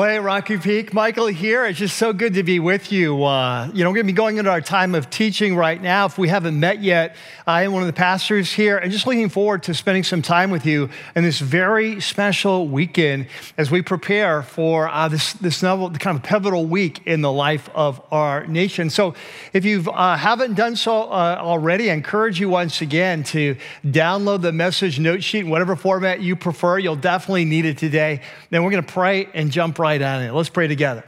Well, hey, Rocky Peak, Michael here. It's just so good to be with you. Uh, you know, we're going to be going into our time of teaching right now. If we haven't met yet, I am one of the pastors here and just looking forward to spending some time with you in this very special weekend as we prepare for uh, this, this novel, kind of pivotal week in the life of our nation. So if you uh, haven't done so uh, already, I encourage you once again to download the message note sheet in whatever format you prefer. You'll definitely need it today. Then we're going to pray and jump right on it. Let's pray together.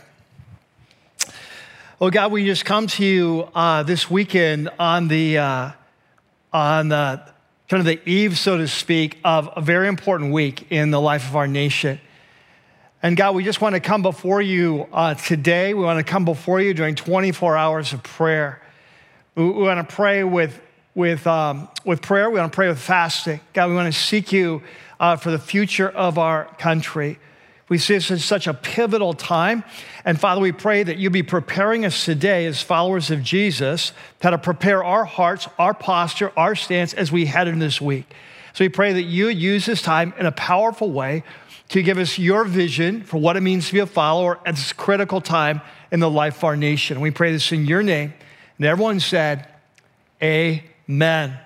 Oh God, we just come to you uh, this weekend on the uh, on the kind of the eve, so to speak, of a very important week in the life of our nation. And God, we just want to come before you uh, today. We want to come before you during 24 hours of prayer. We, we want to pray with with um, with prayer. We want to pray with fasting. God, we want to seek you uh, for the future of our country. We see this as such a pivotal time. And Father, we pray that you be preparing us today as followers of Jesus, how to prepare our hearts, our posture, our stance as we head in this week. So we pray that you use this time in a powerful way to give us your vision for what it means to be a follower at this critical time in the life of our nation. We pray this in your name. And everyone said, Amen.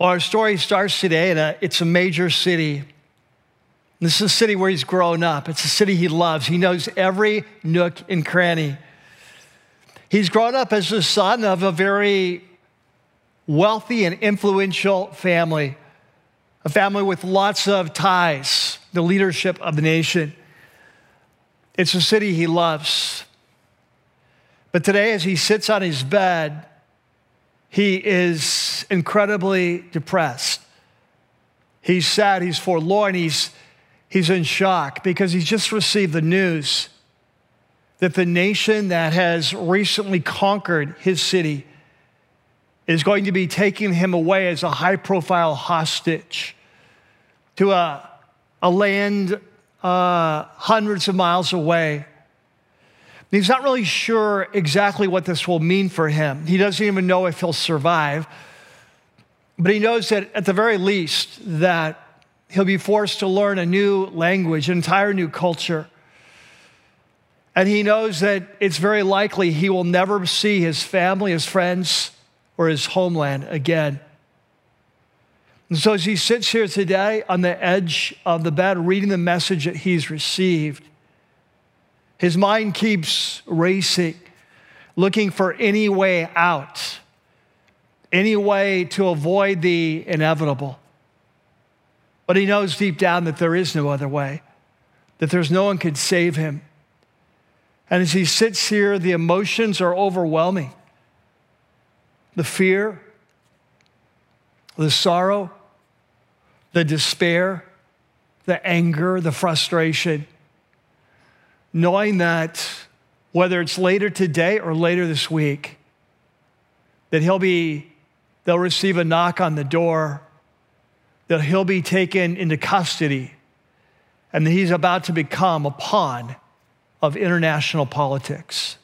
Well, our story starts today, and it's a major city. This is a city where he's grown up. It's a city he loves. He knows every nook and cranny. He's grown up as the son of a very wealthy and influential family, a family with lots of ties, the leadership of the nation. It's a city he loves. But today, as he sits on his bed, he is incredibly depressed. He's sad, he's forlorn, he's, he's in shock because he's just received the news that the nation that has recently conquered his city is going to be taking him away as a high profile hostage to a, a land uh, hundreds of miles away He's not really sure exactly what this will mean for him. He doesn't even know if he'll survive. But he knows that at the very least that he'll be forced to learn a new language, an entire new culture. And he knows that it's very likely he will never see his family, his friends, or his homeland again. And so as he sits here today on the edge of the bed reading the message that he's received, his mind keeps racing, looking for any way out, any way to avoid the inevitable. But he knows deep down that there is no other way, that there's no one can save him. And as he sits here, the emotions are overwhelming the fear, the sorrow, the despair, the anger, the frustration knowing that whether it's later today or later this week, that he'll be, they'll receive a knock on the door, that he'll be taken into custody, and that he's about to become a pawn of international politics.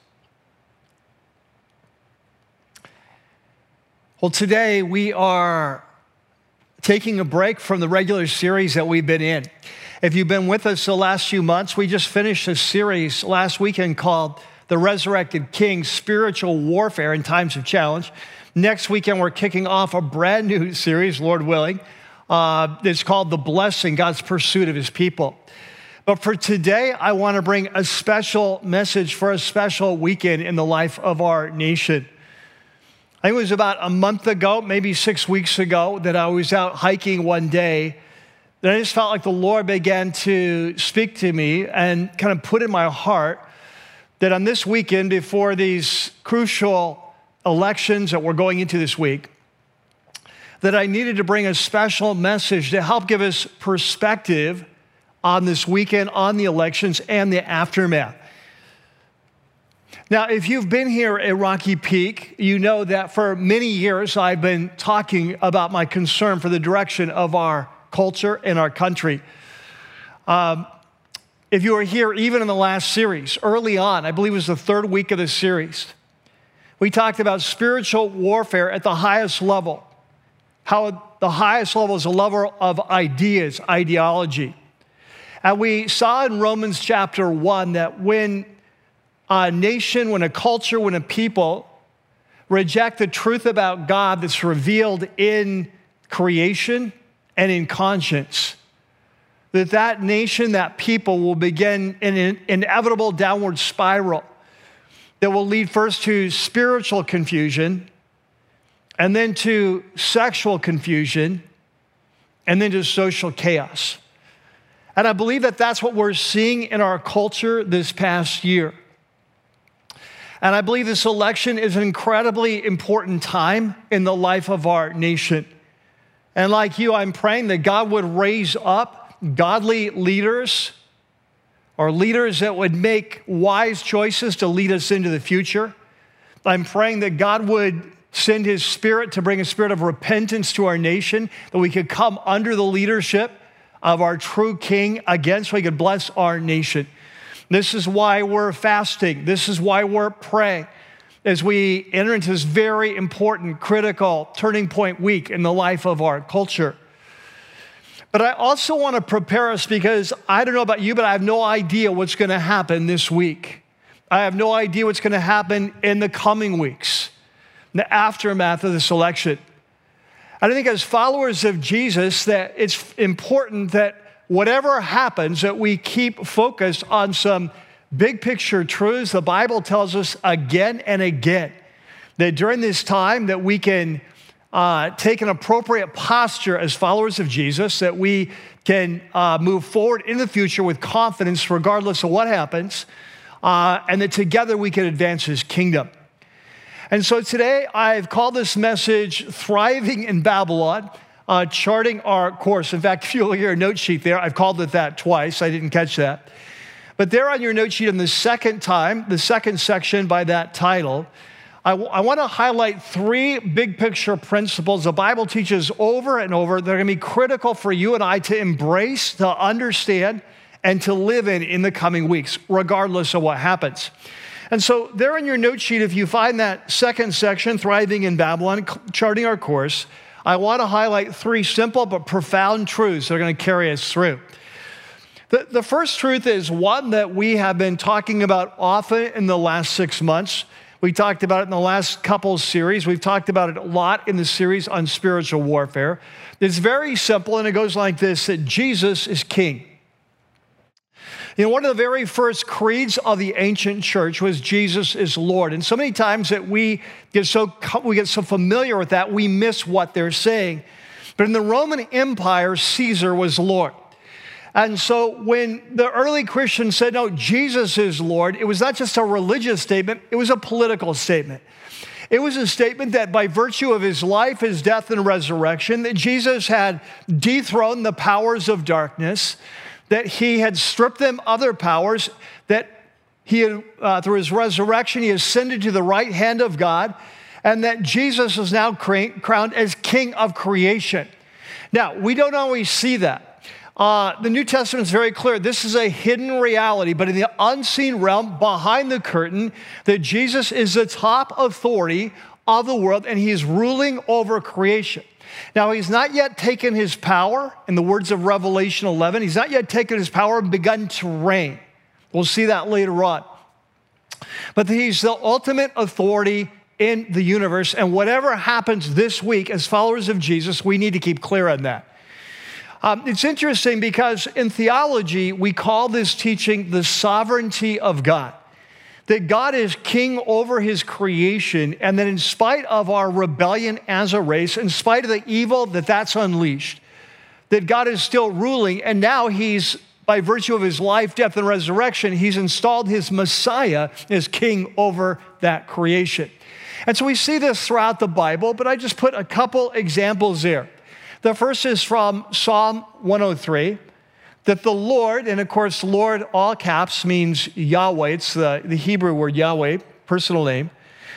Well, today we are taking a break from the regular series that we've been in. If you've been with us the last few months, we just finished a series last weekend called The Resurrected King Spiritual Warfare in Times of Challenge. Next weekend, we're kicking off a brand new series, Lord willing. Uh, it's called The Blessing God's Pursuit of His People. But for today, I want to bring a special message for a special weekend in the life of our nation. I think it was about a month ago, maybe six weeks ago, that I was out hiking one day then I just felt like the Lord began to speak to me and kind of put in my heart that on this weekend, before these crucial elections that we're going into this week, that I needed to bring a special message to help give us perspective on this weekend, on the elections, and the aftermath. Now, if you've been here at Rocky Peak, you know that for many years I've been talking about my concern for the direction of our culture, and our country. Um, if you were here even in the last series, early on, I believe it was the third week of the series, we talked about spiritual warfare at the highest level. How the highest level is a level of ideas, ideology. And we saw in Romans chapter 1 that when a nation, when a culture, when a people reject the truth about God that's revealed in creation and in conscience, that that nation, that people will begin an inevitable downward spiral that will lead first to spiritual confusion and then to sexual confusion and then to social chaos. And I believe that that's what we're seeing in our culture this past year. And I believe this election is an incredibly important time in the life of our nation. And like you, I'm praying that God would raise up godly leaders or leaders that would make wise choices to lead us into the future. I'm praying that God would send his spirit to bring a spirit of repentance to our nation, that we could come under the leadership of our true king again, so he could bless our nation. This is why we're fasting. This is why we're praying as we enter into this very important, critical turning point week in the life of our culture. But I also want to prepare us because I don't know about you, but I have no idea what's going to happen this week. I have no idea what's going to happen in the coming weeks, in the aftermath of this election. And I think as followers of Jesus that it's important that whatever happens that we keep focused on some big picture truths the Bible tells us again and again that during this time that we can uh, take an appropriate posture as followers of Jesus, that we can uh, move forward in the future with confidence regardless of what happens, uh, and that together we can advance his kingdom. And so today I've called this message Thriving in Babylon. Uh, charting our course. In fact, if you'll hear a note sheet there, I've called it that twice. I didn't catch that. But there on your note sheet, in the second time, the second section by that title, I, w- I want to highlight three big picture principles the Bible teaches over and over that are going to be critical for you and I to embrace, to understand, and to live in in the coming weeks, regardless of what happens. And so, there in your note sheet, if you find that second section, Thriving in Babylon, charting our course, I want to highlight three simple but profound truths that are going to carry us through. The, the first truth is one that we have been talking about often in the last six months. We talked about it in the last couple series. We've talked about it a lot in the series on spiritual warfare. It's very simple, and it goes like this that Jesus is king. You know, one of the very first creeds of the ancient church was Jesus is Lord. And so many times that we get so, we get so familiar with that, we miss what they're saying. But in the Roman Empire, Caesar was Lord. And so when the early Christians said, no, Jesus is Lord, it was not just a religious statement, it was a political statement. It was a statement that by virtue of his life, his death, and resurrection, that Jesus had dethroned the powers of darkness, that he had stripped them other powers, that he had, uh, through his resurrection, he ascended to the right hand of God, and that Jesus is now crowned as King of creation. Now, we don't always see that. Uh, the New Testament is very clear. This is a hidden reality, but in the unseen realm, behind the curtain, that Jesus is the top authority of the world and he is ruling over creation. Now, he's not yet taken his power, in the words of Revelation 11, he's not yet taken his power and begun to reign. We'll see that later on. But he's the ultimate authority in the universe, and whatever happens this week as followers of Jesus, we need to keep clear on that. Um, it's interesting because in theology, we call this teaching the sovereignty of God. That God is king over his creation, and that in spite of our rebellion as a race, in spite of the evil that that's unleashed, that God is still ruling, and now he's, by virtue of his life, death, and resurrection, he's installed his Messiah as king over that creation. And so we see this throughout the Bible, but I just put a couple examples there. The first is from Psalm 103 that the Lord, and of course, Lord, all caps, means Yahweh. It's the, the Hebrew word Yahweh, personal name.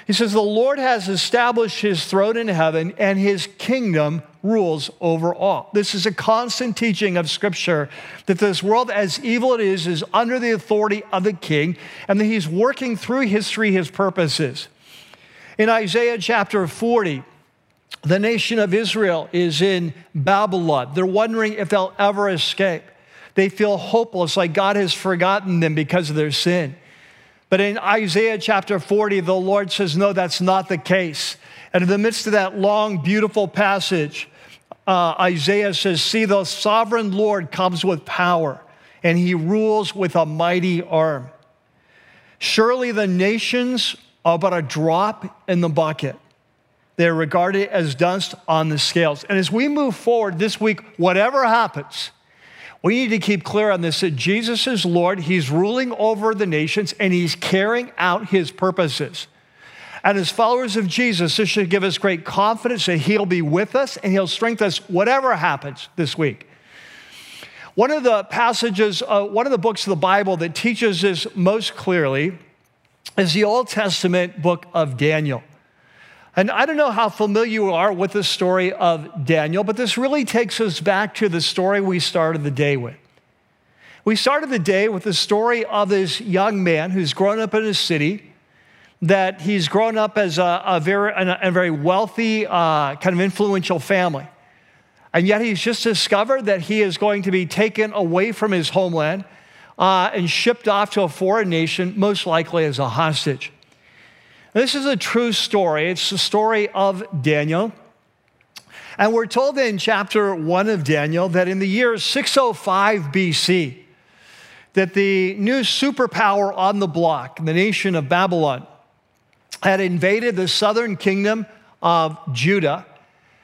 He says, The Lord has established his throne in heaven, and his kingdom rules over all. This is a constant teaching of Scripture that this world, as evil it is, is under the authority of the king, and that he's working through history his purposes. In Isaiah chapter 40, the nation of Israel is in Babylon. They're wondering if they'll ever escape. They feel hopeless, like God has forgotten them because of their sin. But in Isaiah chapter 40, the Lord says, No, that's not the case. And in the midst of that long, beautiful passage, uh, Isaiah says, See, the sovereign Lord comes with power, and he rules with a mighty arm. Surely the nations are but a drop in the bucket. They're regarded as dust on the scales. And as we move forward this week, whatever happens, we need to keep clear on this that Jesus is Lord, He's ruling over the nations, and He's carrying out His purposes. And as followers of Jesus, this should give us great confidence that He'll be with us and He'll strengthen us whatever happens this week. One of the passages, uh, one of the books of the Bible that teaches this most clearly is the Old Testament book of Daniel. And I don't know how familiar you are with the story of Daniel, but this really takes us back to the story we started the day with. We started the day with the story of this young man who's grown up in a city, that he's grown up as a, a very, a, a, very wealthy, uh, kind of influential family. And yet he's just discovered that he is going to be taken away from his homeland uh, and shipped off to a foreign nation, most likely as a hostage. This is a true story. It's the story of Daniel. And we're told in chapter 1 of Daniel that in the year 605 BC, that the new superpower on the block, the nation of Babylon, had invaded the southern kingdom of Judah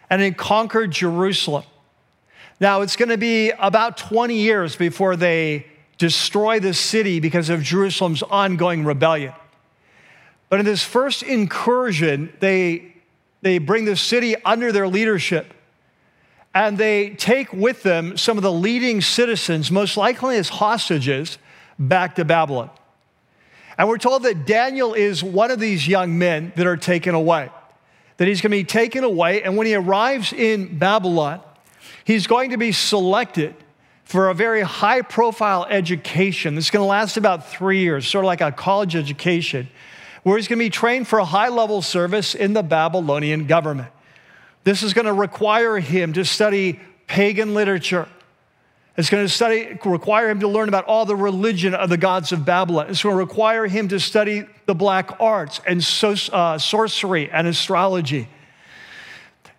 and had conquered Jerusalem. Now, it's going to be about 20 years before they destroy the city because of Jerusalem's ongoing rebellion. But in this first incursion, they, they bring the city under their leadership. And they take with them some of the leading citizens, most likely as hostages, back to Babylon. And we're told that Daniel is one of these young men that are taken away, that he's going to be taken away. And when he arrives in Babylon, he's going to be selected for a very high profile education that's going to last about three years, sort of like a college education, where he's going to be trained for a high level service in the Babylonian government. This is going to require him to study pagan literature. It's going to study, require him to learn about all the religion of the gods of Babylon. It's going to require him to study the black arts and so, uh, sorcery and astrology.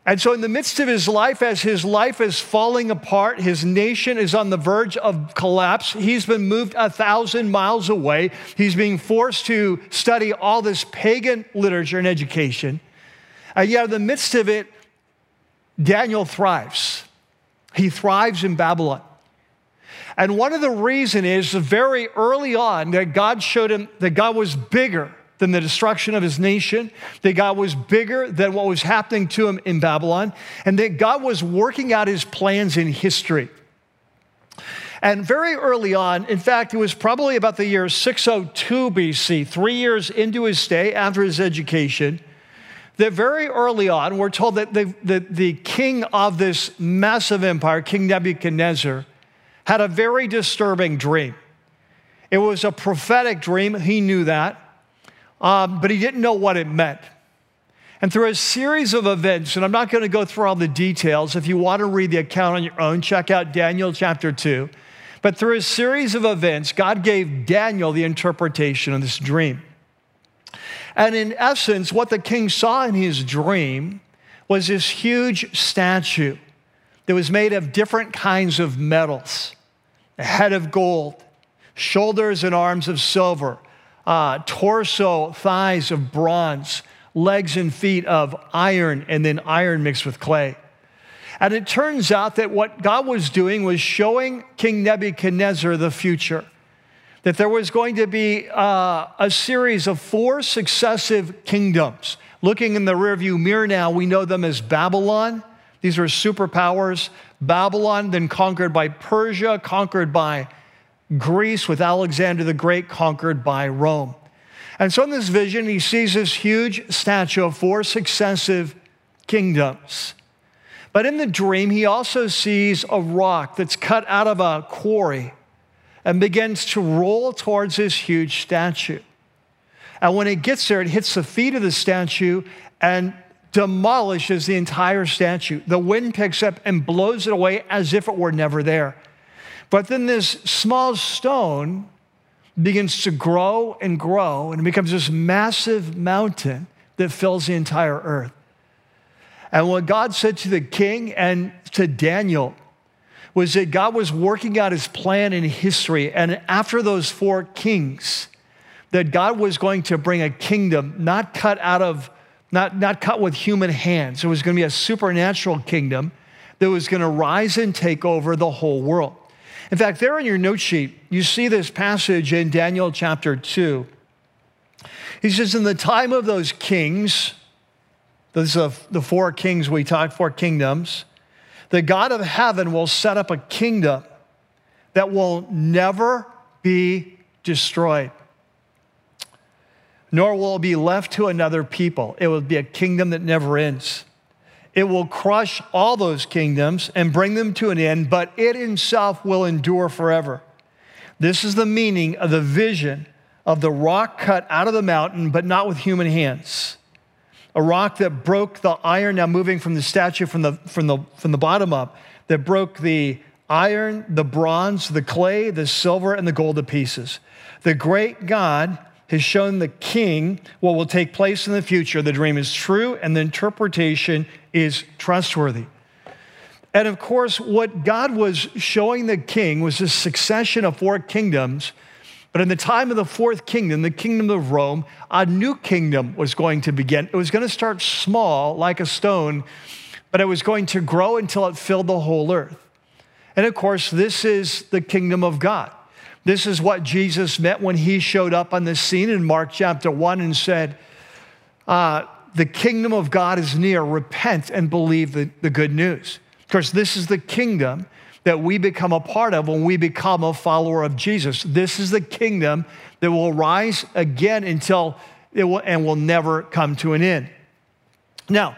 And so, in the midst of his life, as his life is falling apart, his nation is on the verge of collapse. He's been moved a thousand miles away. He's being forced to study all this pagan literature and education. And yet, in the midst of it, Daniel thrives. He thrives in Babylon. And one of the reasons is very early on that God showed him that God was bigger than the destruction of his nation, that God was bigger than what was happening to him in Babylon, and that God was working out his plans in history. And very early on, in fact, it was probably about the year 602 BC, three years into his stay after his education, that very early on, we're told that the, the, the king of this massive empire, King Nebuchadnezzar, had a very disturbing dream. It was a prophetic dream, he knew that um, but he didn't know what it meant. And through a series of events, and I'm not going to go through all the details. If you want to read the account on your own, check out Daniel chapter 2. But through a series of events, God gave Daniel the interpretation of this dream. And in essence, what the king saw in his dream was this huge statue that was made of different kinds of metals a head of gold, shoulders and arms of silver, uh, torso, thighs of bronze, legs and feet of iron, and then iron mixed with clay. And it turns out that what God was doing was showing King Nebuchadnezzar the future. That there was going to be uh, a series of four successive kingdoms. Looking in the rearview mirror now, we know them as Babylon. These were superpowers. Babylon, then conquered by Persia, conquered by Greece with Alexander the Great conquered by Rome. And so in this vision, he sees this huge statue of four successive kingdoms. But in the dream, he also sees a rock that's cut out of a quarry and begins to roll towards this huge statue. And when it gets there, it hits the feet of the statue and demolishes the entire statue. The wind picks up and blows it away as if it were never there. But then this small stone begins to grow and grow and it becomes this massive mountain that fills the entire earth. And what God said to the king and to Daniel was that God was working out his plan in history. And after those four kings, that God was going to bring a kingdom not cut out of, not, not cut with human hands. It was going to be a supernatural kingdom that was going to rise and take over the whole world. In fact, there in your note sheet, you see this passage in Daniel chapter 2. He says, In the time of those kings, those are the four kings we talked, four kingdoms, the God of heaven will set up a kingdom that will never be destroyed, nor will it be left to another people. It will be a kingdom that never ends. It will crush all those kingdoms and bring them to an end, but it itself will endure forever. This is the meaning of the vision of the rock cut out of the mountain, but not with human hands a rock that broke the iron, now moving from the statue from the, from the, from the bottom up, that broke the iron, the bronze, the clay, the silver, and the gold to pieces. The great God has shown the king what will take place in the future. The dream is true and the interpretation is trustworthy. And of course, what God was showing the king was a succession of four kingdoms but in the time of the fourth kingdom, the kingdom of Rome, a new kingdom was going to begin. It was going to start small, like a stone, but it was going to grow until it filled the whole earth. And of course, this is the kingdom of God. This is what Jesus meant when he showed up on the scene in Mark chapter 1 and said, uh, The kingdom of God is near. Repent and believe the, the good news. Of course, this is the kingdom that we become a part of when we become a follower of Jesus. This is the kingdom that will rise again until it will and will never come to an end. Now,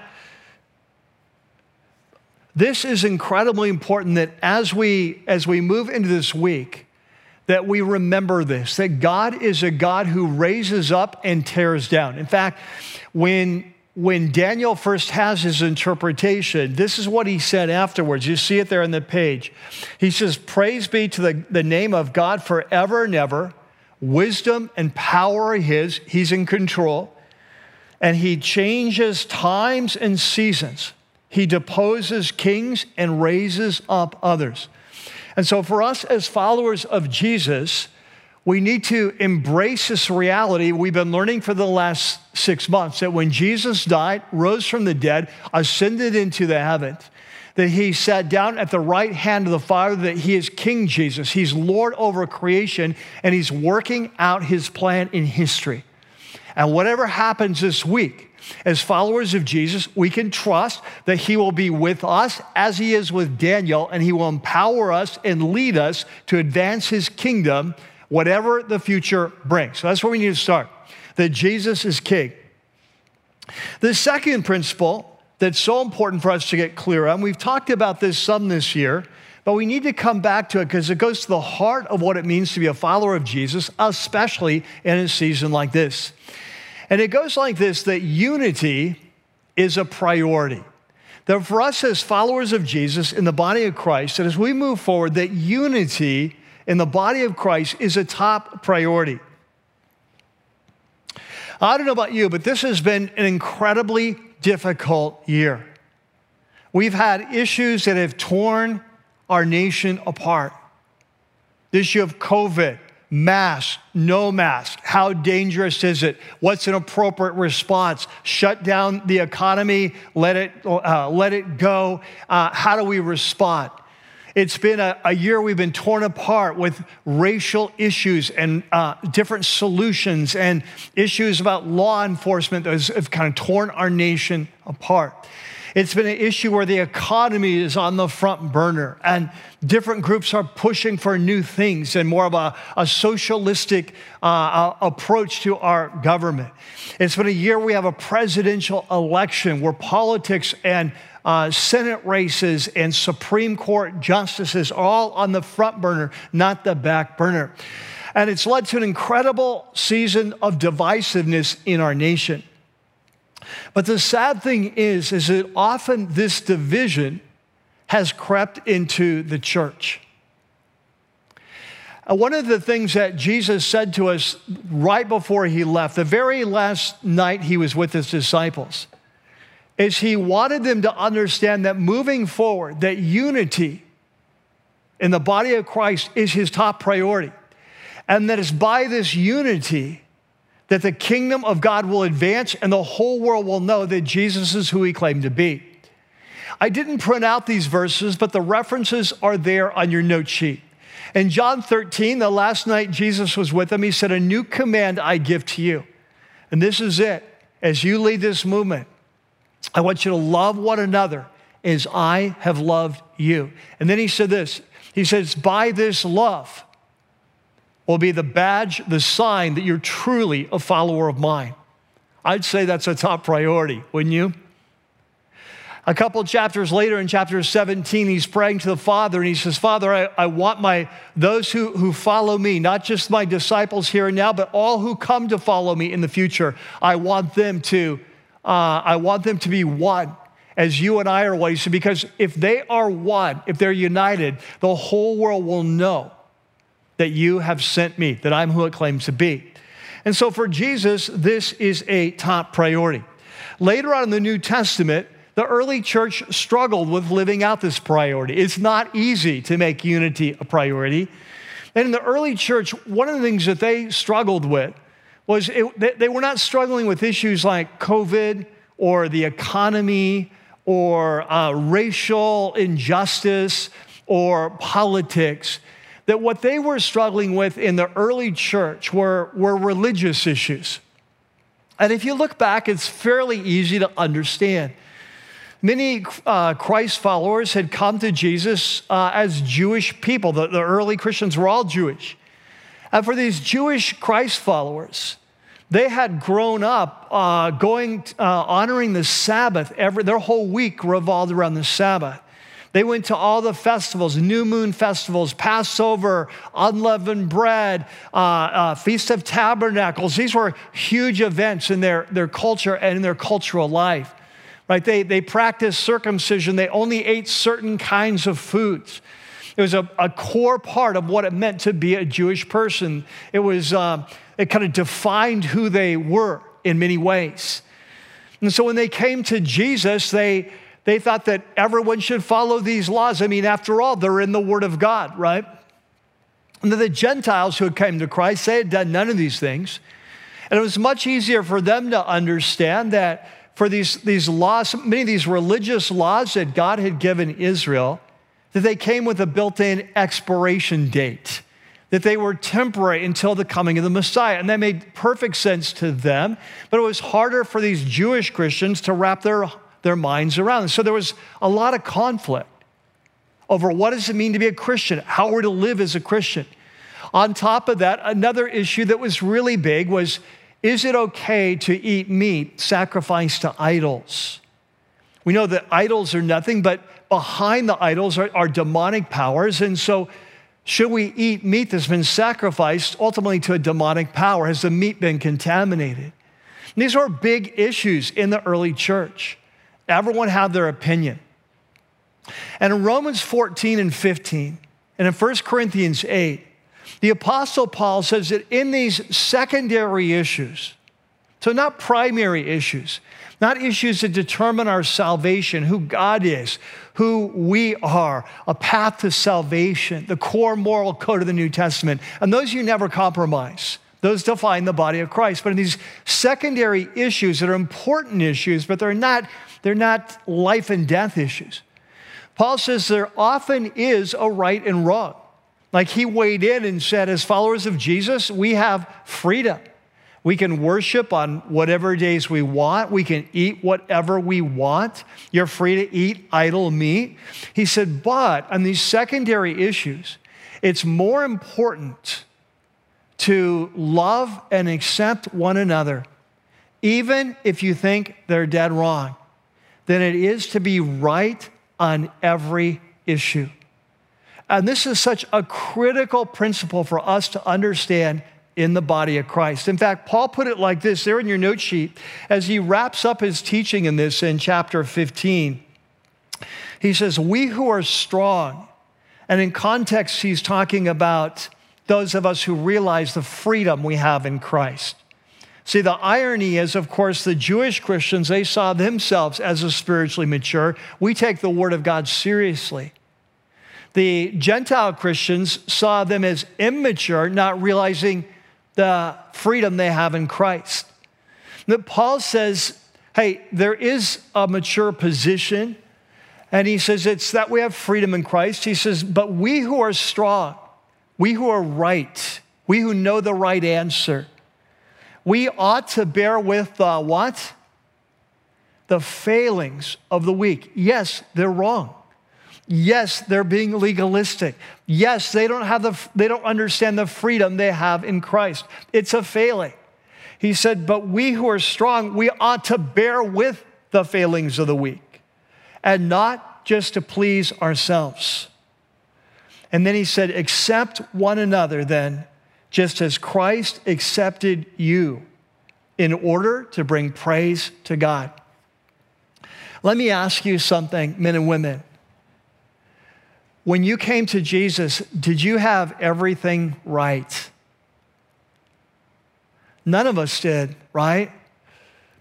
this is incredibly important that as we as we move into this week that we remember this that God is a God who raises up and tears down. In fact, when when Daniel first has his interpretation, this is what he said afterwards. You see it there on the page. He says, Praise be to the, the name of God forever and ever. Wisdom and power are his. He's in control. And he changes times and seasons. He deposes kings and raises up others. And so, for us as followers of Jesus, we need to embrace this reality we've been learning for the last six months that when Jesus died, rose from the dead, ascended into the heavens, that he sat down at the right hand of the Father, that he is King Jesus. He's Lord over creation, and he's working out his plan in history. And whatever happens this week, as followers of Jesus, we can trust that He will be with us as He is with Daniel, and He will empower us and lead us to advance His kingdom whatever the future brings. So that's where we need to start that Jesus is king. The second principle that's so important for us to get clear on, we've talked about this some this year, but we need to come back to it because it goes to the heart of what it means to be a follower of Jesus, especially in a season like this. And it goes like this that unity is a priority. That for us as followers of Jesus in the body of Christ, that as we move forward, that unity in the body of Christ is a top priority. I don't know about you, but this has been an incredibly difficult year. We've had issues that have torn our nation apart. The issue of COVID, mask, no mask, how dangerous is it? What's an appropriate response? Shut down the economy, let it, uh, let it go. Uh, how do we respond? It's been a, a year we've been torn apart with racial issues and uh, different solutions and issues about law enforcement that have kind of torn our nation apart. It's been an issue where the economy is on the front burner and different groups are pushing for new things and more of a, a socialistic uh, approach to our government. It's been a year we have a presidential election where politics and uh, Senate races and Supreme Court justices are all on the front burner, not the back burner. And it's led to an incredible season of divisiveness in our nation. But the sad thing is, is that often this division has crept into the church. Uh, one of the things that Jesus said to us right before he left, the very last night he was with his disciples, is he wanted them to understand that moving forward, that unity in the body of Christ is his top priority. And that it's by this unity that the kingdom of God will advance and the whole world will know that Jesus is who he claimed to be. I didn't print out these verses, but the references are there on your note sheet. In John 13, the last night Jesus was with them, he said, A new command I give to you. And this is it. As you lead this movement, I want you to love one another as I have loved you. And then he said this He says, By this love will be the badge, the sign that you're truly a follower of mine. I'd say that's a top priority, wouldn't you? A couple chapters later, in chapter 17, he's praying to the Father and he says, Father, I, I want my those who, who follow me, not just my disciples here and now, but all who come to follow me in the future. I want them to, uh, I want them to be one as you and I are one. He Said, because if they are one, if they're united, the whole world will know that you have sent me, that I'm who it claims to be. And so for Jesus, this is a top priority. Later on in the New Testament, the early church struggled with living out this priority. It's not easy to make unity a priority. And in the early church, one of the things that they struggled with was it, they were not struggling with issues like COVID or the economy or uh, racial injustice or politics. That what they were struggling with in the early church were, were religious issues. And if you look back, it's fairly easy to understand. Many uh, Christ followers had come to Jesus uh, as Jewish people. The, the, early Christians were all Jewish. And for these Jewish Christ followers, they had grown up uh, going, uh, honoring the Sabbath. Every, their whole week revolved around the Sabbath. They went to all the festivals, new moon festivals, Passover, unleavened bread, uh, uh, Feast of Tabernacles. These were huge events in their, their culture and in their cultural life right? They, they practiced circumcision. They only ate certain kinds of foods. It was a, a core part of what it meant to be a Jewish person. It was, uh, it kind of defined who they were in many ways. And so when they came to Jesus, they, they thought that everyone should follow these laws. I mean, after all, they're in the Word of God, right? And the Gentiles who came to Christ, they had done none of these things. And it was much easier for them to understand that for these, these laws, many of these religious laws that God had given Israel, that they came with a built in expiration date, that they were temporary until the coming of the Messiah. And that made perfect sense to them, but it was harder for these Jewish Christians to wrap their, their minds around. So there was a lot of conflict over what does it mean to be a Christian, how are we're to live as a Christian. On top of that, another issue that was really big was is it okay to eat meat sacrificed to idols? We know that idols are nothing, but behind the idols are, are demonic powers. And so, should we eat meat that's been sacrificed ultimately to a demonic power? Has the meat been contaminated? And these are big issues in the early church. Everyone had their opinion. And in Romans 14 and 15, and in 1 Corinthians 8, the Apostle Paul says that in these secondary issues, so not primary issues, not issues that determine our salvation, who God is, who we are, a path to salvation, the core moral code of the New Testament, and those you never compromise. Those define the body of Christ. But in these secondary issues that are important issues, but they're not, they're not life and death issues. Paul says there often is a right and wrong. Like he weighed in and said, as followers of Jesus, we have freedom. We can worship on whatever days we want. We can eat whatever we want. You're free to eat idol meat. He said, but on these secondary issues, it's more important to love and accept one another, even if you think they're dead wrong, than it is to be right on every issue. And this is such a critical principle for us to understand in the body of Christ. In fact, Paul put it like this there in your note sheet as he wraps up his teaching in this in chapter 15. He says, We who are strong, and in context, he's talking about those of us who realize the freedom we have in Christ. See, the irony is, of course, the Jewish Christians, they saw themselves as a spiritually mature. We take the Word of God seriously. The Gentile Christians saw them as immature, not realizing the freedom they have in Christ. That Paul says, hey, there is a mature position. And he says it's that we have freedom in Christ. He says, but we who are strong, we who are right, we who know the right answer, we ought to bear with the what? The failings of the weak. Yes, they're wrong. Yes, they're being legalistic. Yes, they don't have the they don't understand the freedom they have in Christ. It's a failing. He said, "But we who are strong, we ought to bear with the failings of the weak and not just to please ourselves." And then he said, "Accept one another then, just as Christ accepted you in order to bring praise to God." Let me ask you something, men and women. When you came to Jesus, did you have everything right? None of us did, right?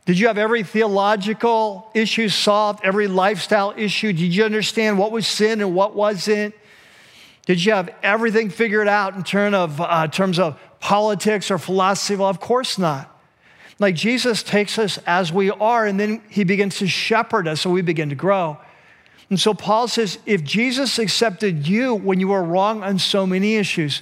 Did you have every theological issue solved, every lifestyle issue? Did you understand what was sin and what wasn't? Did you have everything figured out in terms of, uh, terms of politics or philosophy? Well, of course not. Like Jesus takes us as we are, and then he begins to shepherd us so we begin to grow. And so Paul says if Jesus accepted you when you were wrong on so many issues,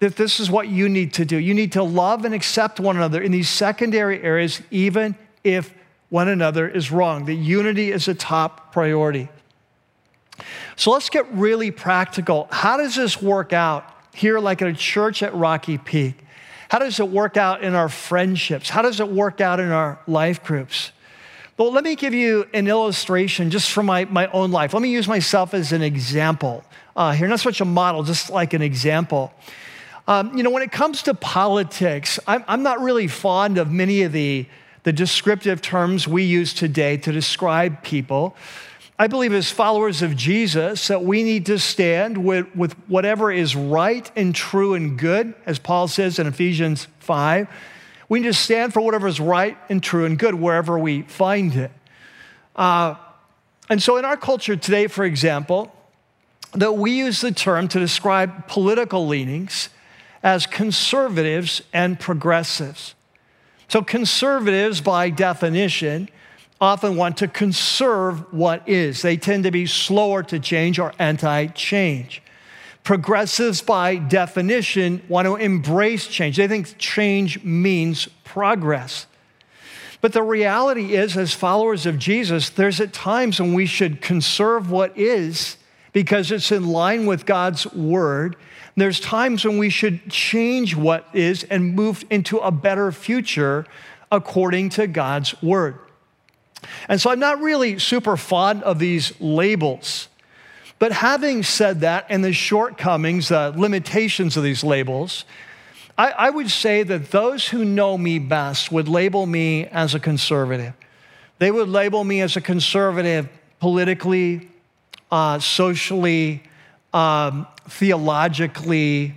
that this is what you need to do. You need to love and accept one another in these secondary areas, even if one another is wrong. That unity is a top priority. So let's get really practical. How does this work out here, like at a church at Rocky Peak? How does it work out in our friendships? How does it work out in our life groups? Well, let me give you an illustration just from my, my own life. Let me use myself as an example uh, here, not so much a model, just like an example. Um, you know, when it comes to politics, I'm, I'm not really fond of many of the, the descriptive terms we use today to describe people. I believe, as followers of Jesus, that we need to stand with, with whatever is right and true and good, as Paul says in Ephesians 5 we need to stand for whatever is right and true and good wherever we find it. Uh, and so, in our culture today, for example, that we use the term to describe political leanings as conservatives and progressives. So, conservatives, by definition, often want to conserve what is. They tend to be slower to change or anti change. Progressives, by definition, want to embrace change. They think change means progress. But the reality is, as followers of Jesus, there's at times when we should conserve what is because it's in line with God's word. There's times when we should change what is and move into a better future according to God's word. And so I'm not really super fond of these labels. But having said that, and the shortcomings, the limitations of these labels, I, I, would say that those who know me best would label me as a conservative. They would label me as a conservative politically, uh, socially, um, theologically,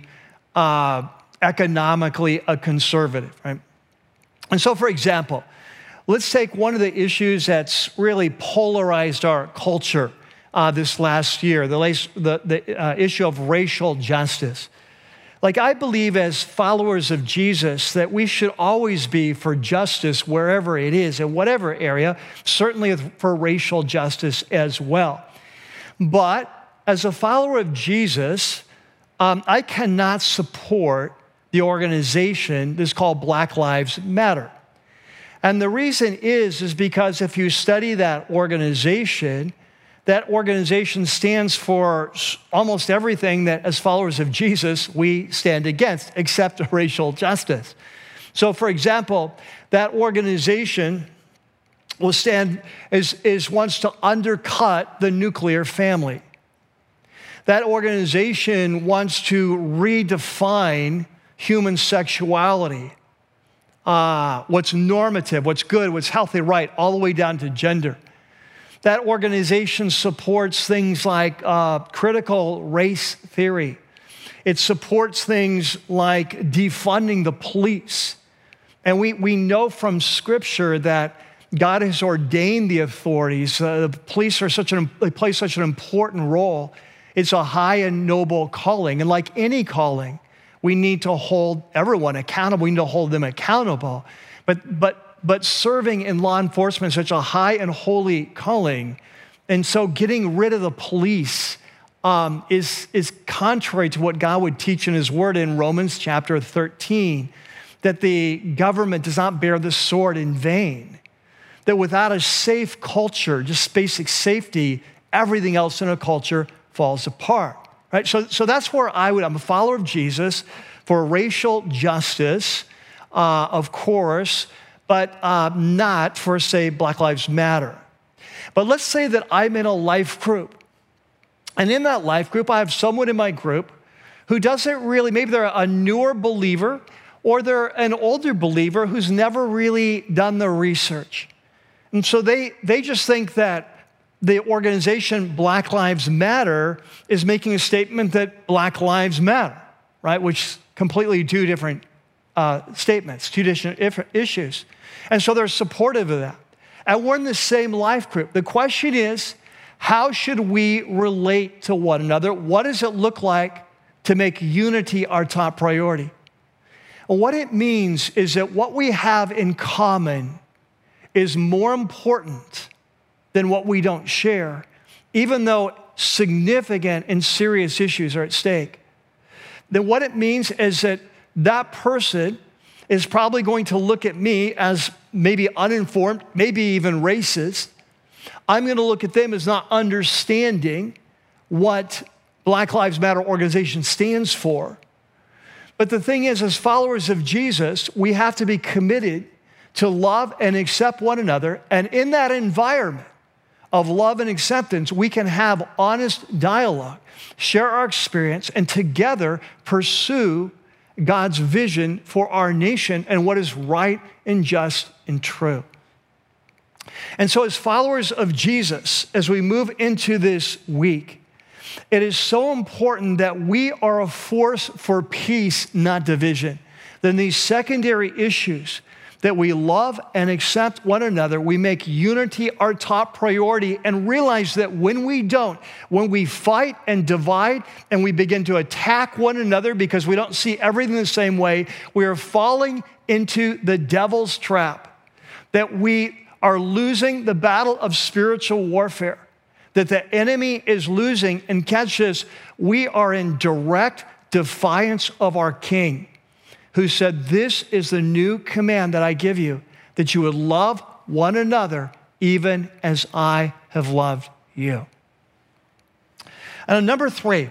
uh, economically, a conservative, right? And so, for example, let's take one of the issues that's really polarized our culture uh, this last year the, the, the uh, issue of racial justice. Like, I believe as followers of Jesus that we should always be for justice wherever it is, in whatever area, certainly for racial justice as well. But as a follower of Jesus, um, I cannot support the organization that's called Black Lives Matter. And the reason is, is because if you study that organization, that organization stands for almost everything that, as followers of Jesus, we stand against, except racial justice. So, for example, that organization will stand is, is wants to undercut the nuclear family. That organization wants to redefine human sexuality, uh, what's normative, what's good, what's healthy, right, all the way down to gender. That organization supports things like uh, critical race theory. It supports things like defunding the police. And we, we know from Scripture that God has ordained the authorities. Uh, the police are such an, they play such an important role. It's a high and noble calling. And like any calling, we need to hold everyone accountable. We need to hold them accountable. But, but, but serving in law enforcement is such a high and holy calling. And so getting rid of the police um, is, is contrary to what God would teach in His Word in Romans chapter 13 that the government does not bear the sword in vain that without a safe culture, just basic safety, everything else in a culture falls apart. Right? So, so that's where I would, I'm a follower of Jesus for racial justice, uh, of course, but uh, not for, say, Black Lives Matter. But let's say that I'm in a life group. And in that life group, I have someone in my group who doesn't really, maybe they're a newer believer or they're an older believer who's never really done the research. And so they, they just think that the organization Black Lives Matter is making a statement that Black Lives Matter, right? Which completely two different uh, statements, two different issues. And so they're supportive of that. And we're in the same life group. The question is, how should we relate to one another? What does it look like to make unity our top priority? What it means is that what we have in common is more important than what we don't share, even though significant and serious issues are at stake. Then what it means is that that person is probably going to look at me as maybe uninformed, maybe even racist. I'm going to look at them as not understanding what Black Lives Matter organization stands for. But the thing is, as followers of Jesus, we have to be committed to love and accept one another. And in that environment of love and acceptance, we can have honest dialogue, share our experience, and together pursue God's vision for our nation and what is right and just and true. And so, as followers of Jesus, as we move into this week, it is so important that we are a force for peace, not division. Then these secondary issues that we love and accept one another. We make unity our top priority and realize that when we don't, when we fight and divide and we begin to attack one another because we don't see everything the same way, we are falling into the devil's trap. That we are losing the battle of spiritual warfare, that the enemy is losing. And catch this, we are in direct defiance of our king who said, This is the new command that I give you, that you would love one another even as I have loved you. And number three,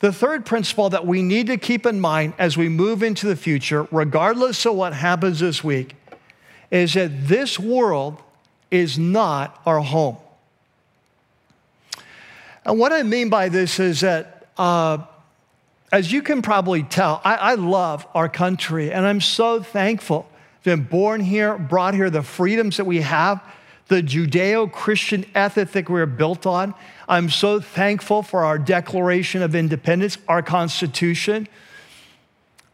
the third principle that we need to keep in mind as we move into the future, regardless of what happens this week, is that this world is not our home. And what I mean by this is that uh, as you can probably tell, I, I love our country and I'm so thankful to have been born here, brought here, the freedoms that we have, the Judeo Christian ethic that we're built on. I'm so thankful for our Declaration of Independence, our Constitution.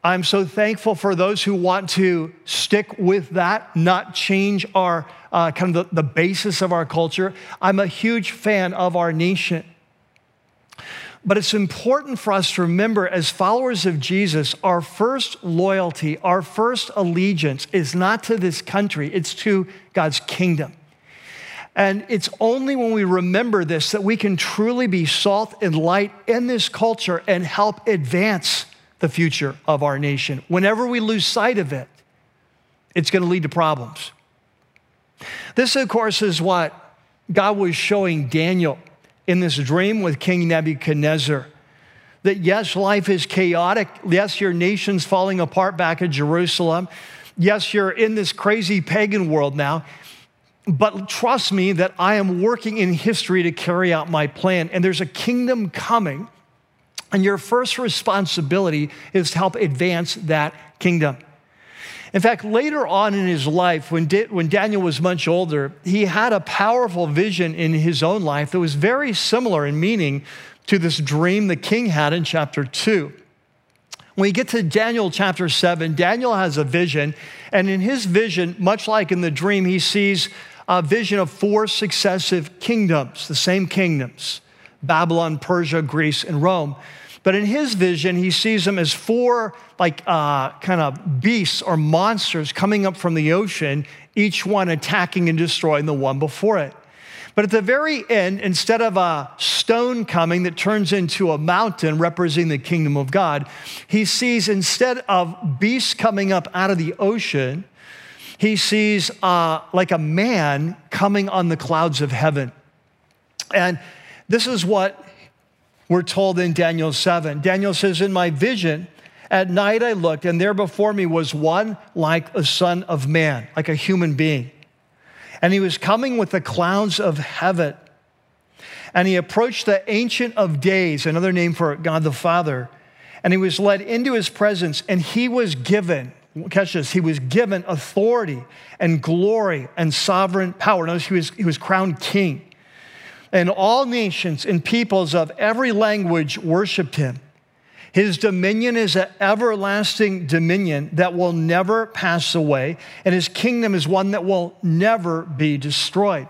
I'm so thankful for those who want to stick with that, not change our uh, kind of the, the basis of our culture. I'm a huge fan of our nation. But it's important for us to remember, as followers of Jesus, our first loyalty, our first allegiance is not to this country, it's to God's kingdom. And it's only when we remember this that we can truly be salt and light in this culture and help advance the future of our nation. Whenever we lose sight of it, it's going to lead to problems. This, of course, is what God was showing Daniel in this dream with King Nebuchadnezzar. That yes, life is chaotic. Yes, your nation's falling apart back in Jerusalem. Yes, you're in this crazy pagan world now. But trust me that I am working in history to carry out my plan. And there's a kingdom coming. And your first responsibility is to help advance that kingdom. In fact, later on in his life, when, when Daniel was much older, he had a powerful vision in his own life that was very similar in meaning to this dream the king had in chapter 2. When we get to Daniel chapter 7, Daniel has a vision, and in his vision, much like in the dream, he sees a vision of four successive kingdoms, the same kingdoms Babylon, Persia, Greece, and Rome. But in his vision, he sees them as four, like, uh, kind of beasts or monsters coming up from the ocean, each one attacking and destroying the one before it. But at the very end, instead of a stone coming that turns into a mountain representing the kingdom of God, he sees instead of beasts coming up out of the ocean, he sees uh, like a man coming on the clouds of heaven. And this is what we're told in Daniel 7. Daniel says, In my vision, at night I looked, and there before me was one like a son of man, like a human being. And he was coming with the clouds of heaven. And he approached the Ancient of Days, another name for God the Father, and he was led into his presence, and he was given, catch this, he was given authority and glory and sovereign power. Notice he was, he was crowned king and all nations and peoples of every language worshiped him. His dominion is an everlasting dominion that will never pass away, and his kingdom is one that will never be destroyed.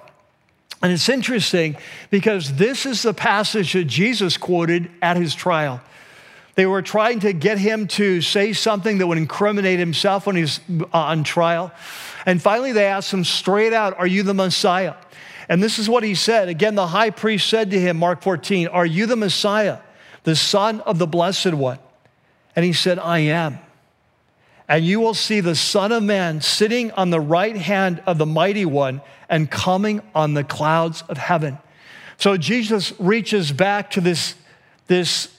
And it's interesting because this is the passage that Jesus quoted at his trial. They were trying to get him to say something that would incriminate himself when he's on trial. And finally, they asked him straight out, Are you the Messiah? And this is what he said. Again, the high priest said to him, Mark 14, Are you the Messiah, the Son of the Blessed One? And he said, I am. And you will see the Son of Man sitting on the right hand of the Mighty One and coming on the clouds of heaven. So Jesus reaches back to this, this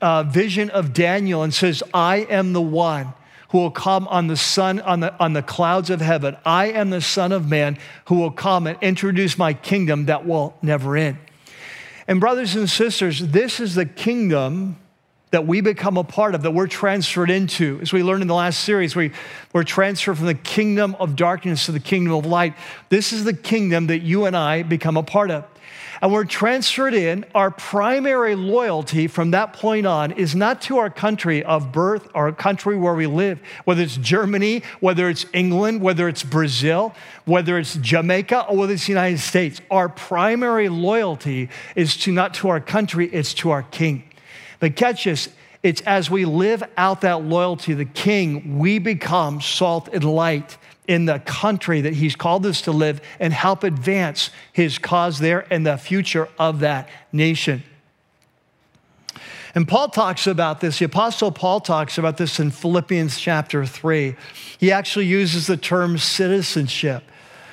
uh, vision of Daniel and says, I am the one who will come on the sun on the, on the clouds of heaven. I am the Son of Man who will come and introduce my kingdom that will never end. And, brothers and sisters, this is the kingdom that we become a part of, that we're transferred into. As we learned in the last series, we, we're transferred from the kingdom of darkness to the kingdom of light. This is the kingdom that you and I become a part of and we're transferred in, our primary loyalty from that point on is not to our country of birth or country where we live, whether it's Germany, whether it's England, whether it's Brazil, whether it's Jamaica, or whether it's the United States. Our primary loyalty is to not to our country, it's to our king. But catch this, it's as we live out that loyalty to the king, we become salt and light in the country that he's called us to live and help advance his cause there and the future of that nation. And Paul talks about this, the Apostle Paul talks about this in Philippians chapter 3. He actually uses the term citizenship.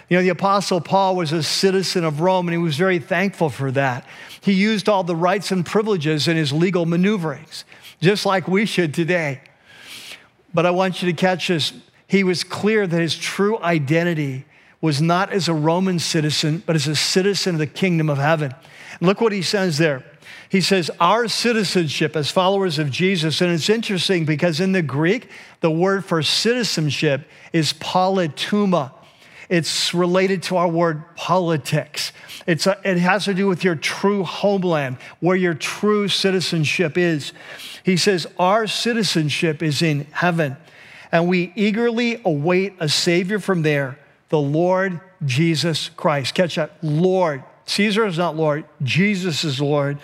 You know, the Apostle Paul was a citizen of Rome and he was very thankful for that. He used all the rights and privileges in his legal maneuverings, just like we should today. But I want you to catch this he was clear that his true identity was not as a Roman citizen, but as a citizen of the kingdom of heaven. Look what he says there. He says, Our citizenship as followers of Jesus, and it's interesting because in the Greek, the word for citizenship is politeuma. It's related to our word politics. It's a, it has to do with your true homeland, where your true citizenship is. He says, Our citizenship is in heaven and we eagerly await a Savior from there, the Lord Jesus Christ. Catch that, Lord. Caesar is not Lord, Jesus is Lord,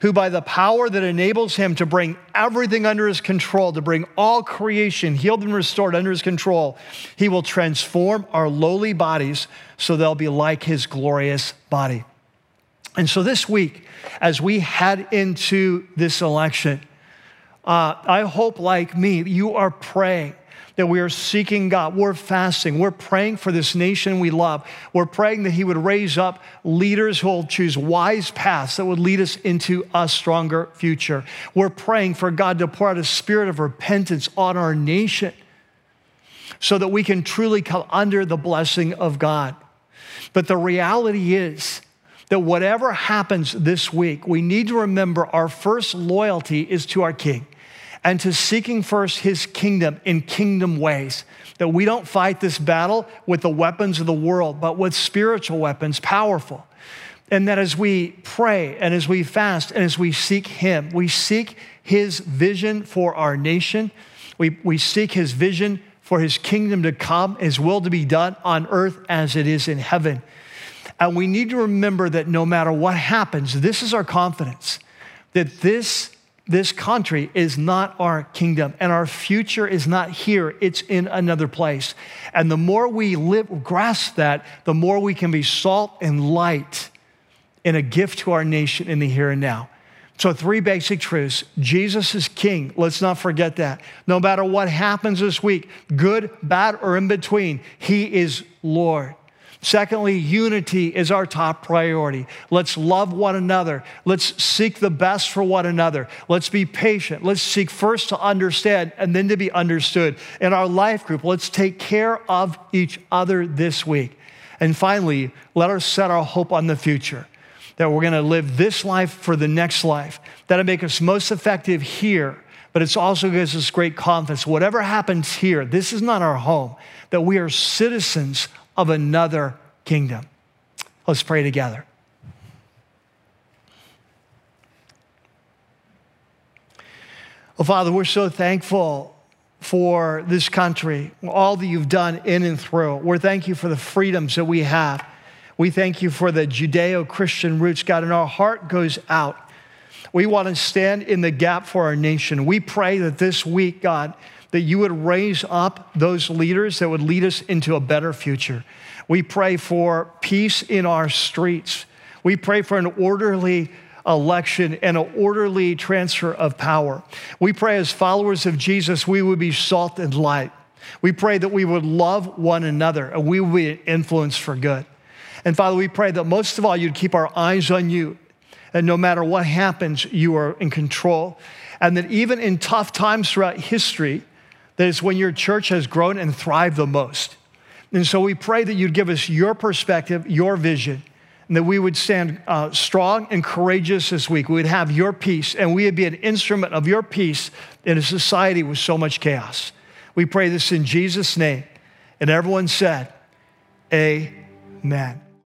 who by the power that enables him to bring everything under his control, to bring all creation healed and restored under his control, he will transform our lowly bodies so they'll be like his glorious body. And so this week, as we head into this election, uh, I hope, like me, you are praying that we are seeking God. We're fasting. We're praying for this nation we love. We're praying that He would raise up leaders who will choose wise paths that would lead us into a stronger future. We're praying for God to pour out a spirit of repentance on our nation so that we can truly come under the blessing of God. But the reality is, that whatever happens this week, we need to remember our first loyalty is to our King and to seeking first his kingdom in kingdom ways. That we don't fight this battle with the weapons of the world, but with spiritual weapons, powerful. And that as we pray and as we fast and as we seek Him, we seek His vision for our nation. We, we seek His vision for His kingdom to come, His will to be done on earth as it is in heaven. And we need to remember that no matter what happens, this is our confidence that this, this country is not our kingdom and our future is not here, it's in another place. And the more we live, grasp that, the more we can be salt and light in a gift to our nation in the here and now. So, three basic truths Jesus is king. Let's not forget that. No matter what happens this week, good, bad, or in between, he is Lord. Secondly, unity is our top priority. Let's love one another. Let's seek the best for one another. Let's be patient. Let's seek first to understand and then to be understood. In our life group, let's take care of each other this week. And finally, let us set our hope on the future that we're going to live this life for the next life. That'll make us most effective here, but it's also gives us great confidence. Whatever happens here, this is not our home, that we are citizens of another kingdom. Let's pray together. Well, Father, we're so thankful for this country, all that you've done in and through. We're thank you for the freedoms that we have. We thank you for the Judeo Christian roots, God, and our heart goes out. We want to stand in the gap for our nation. We pray that this week, God, that you would raise up those leaders that would lead us into a better future. We pray for peace in our streets. We pray for an orderly election and an orderly transfer of power. We pray as followers of Jesus, we would be salt and light. We pray that we would love one another and we would be an influence for good. And Father, we pray that most of all, you'd keep our eyes on you. And no matter what happens, you are in control. And that even in tough times throughout history, that is when your church has grown and thrived the most. And so we pray that you'd give us your perspective, your vision, and that we would stand uh, strong and courageous this week. We would have your peace, and we would be an instrument of your peace in a society with so much chaos. We pray this in Jesus' name. And everyone said, Amen.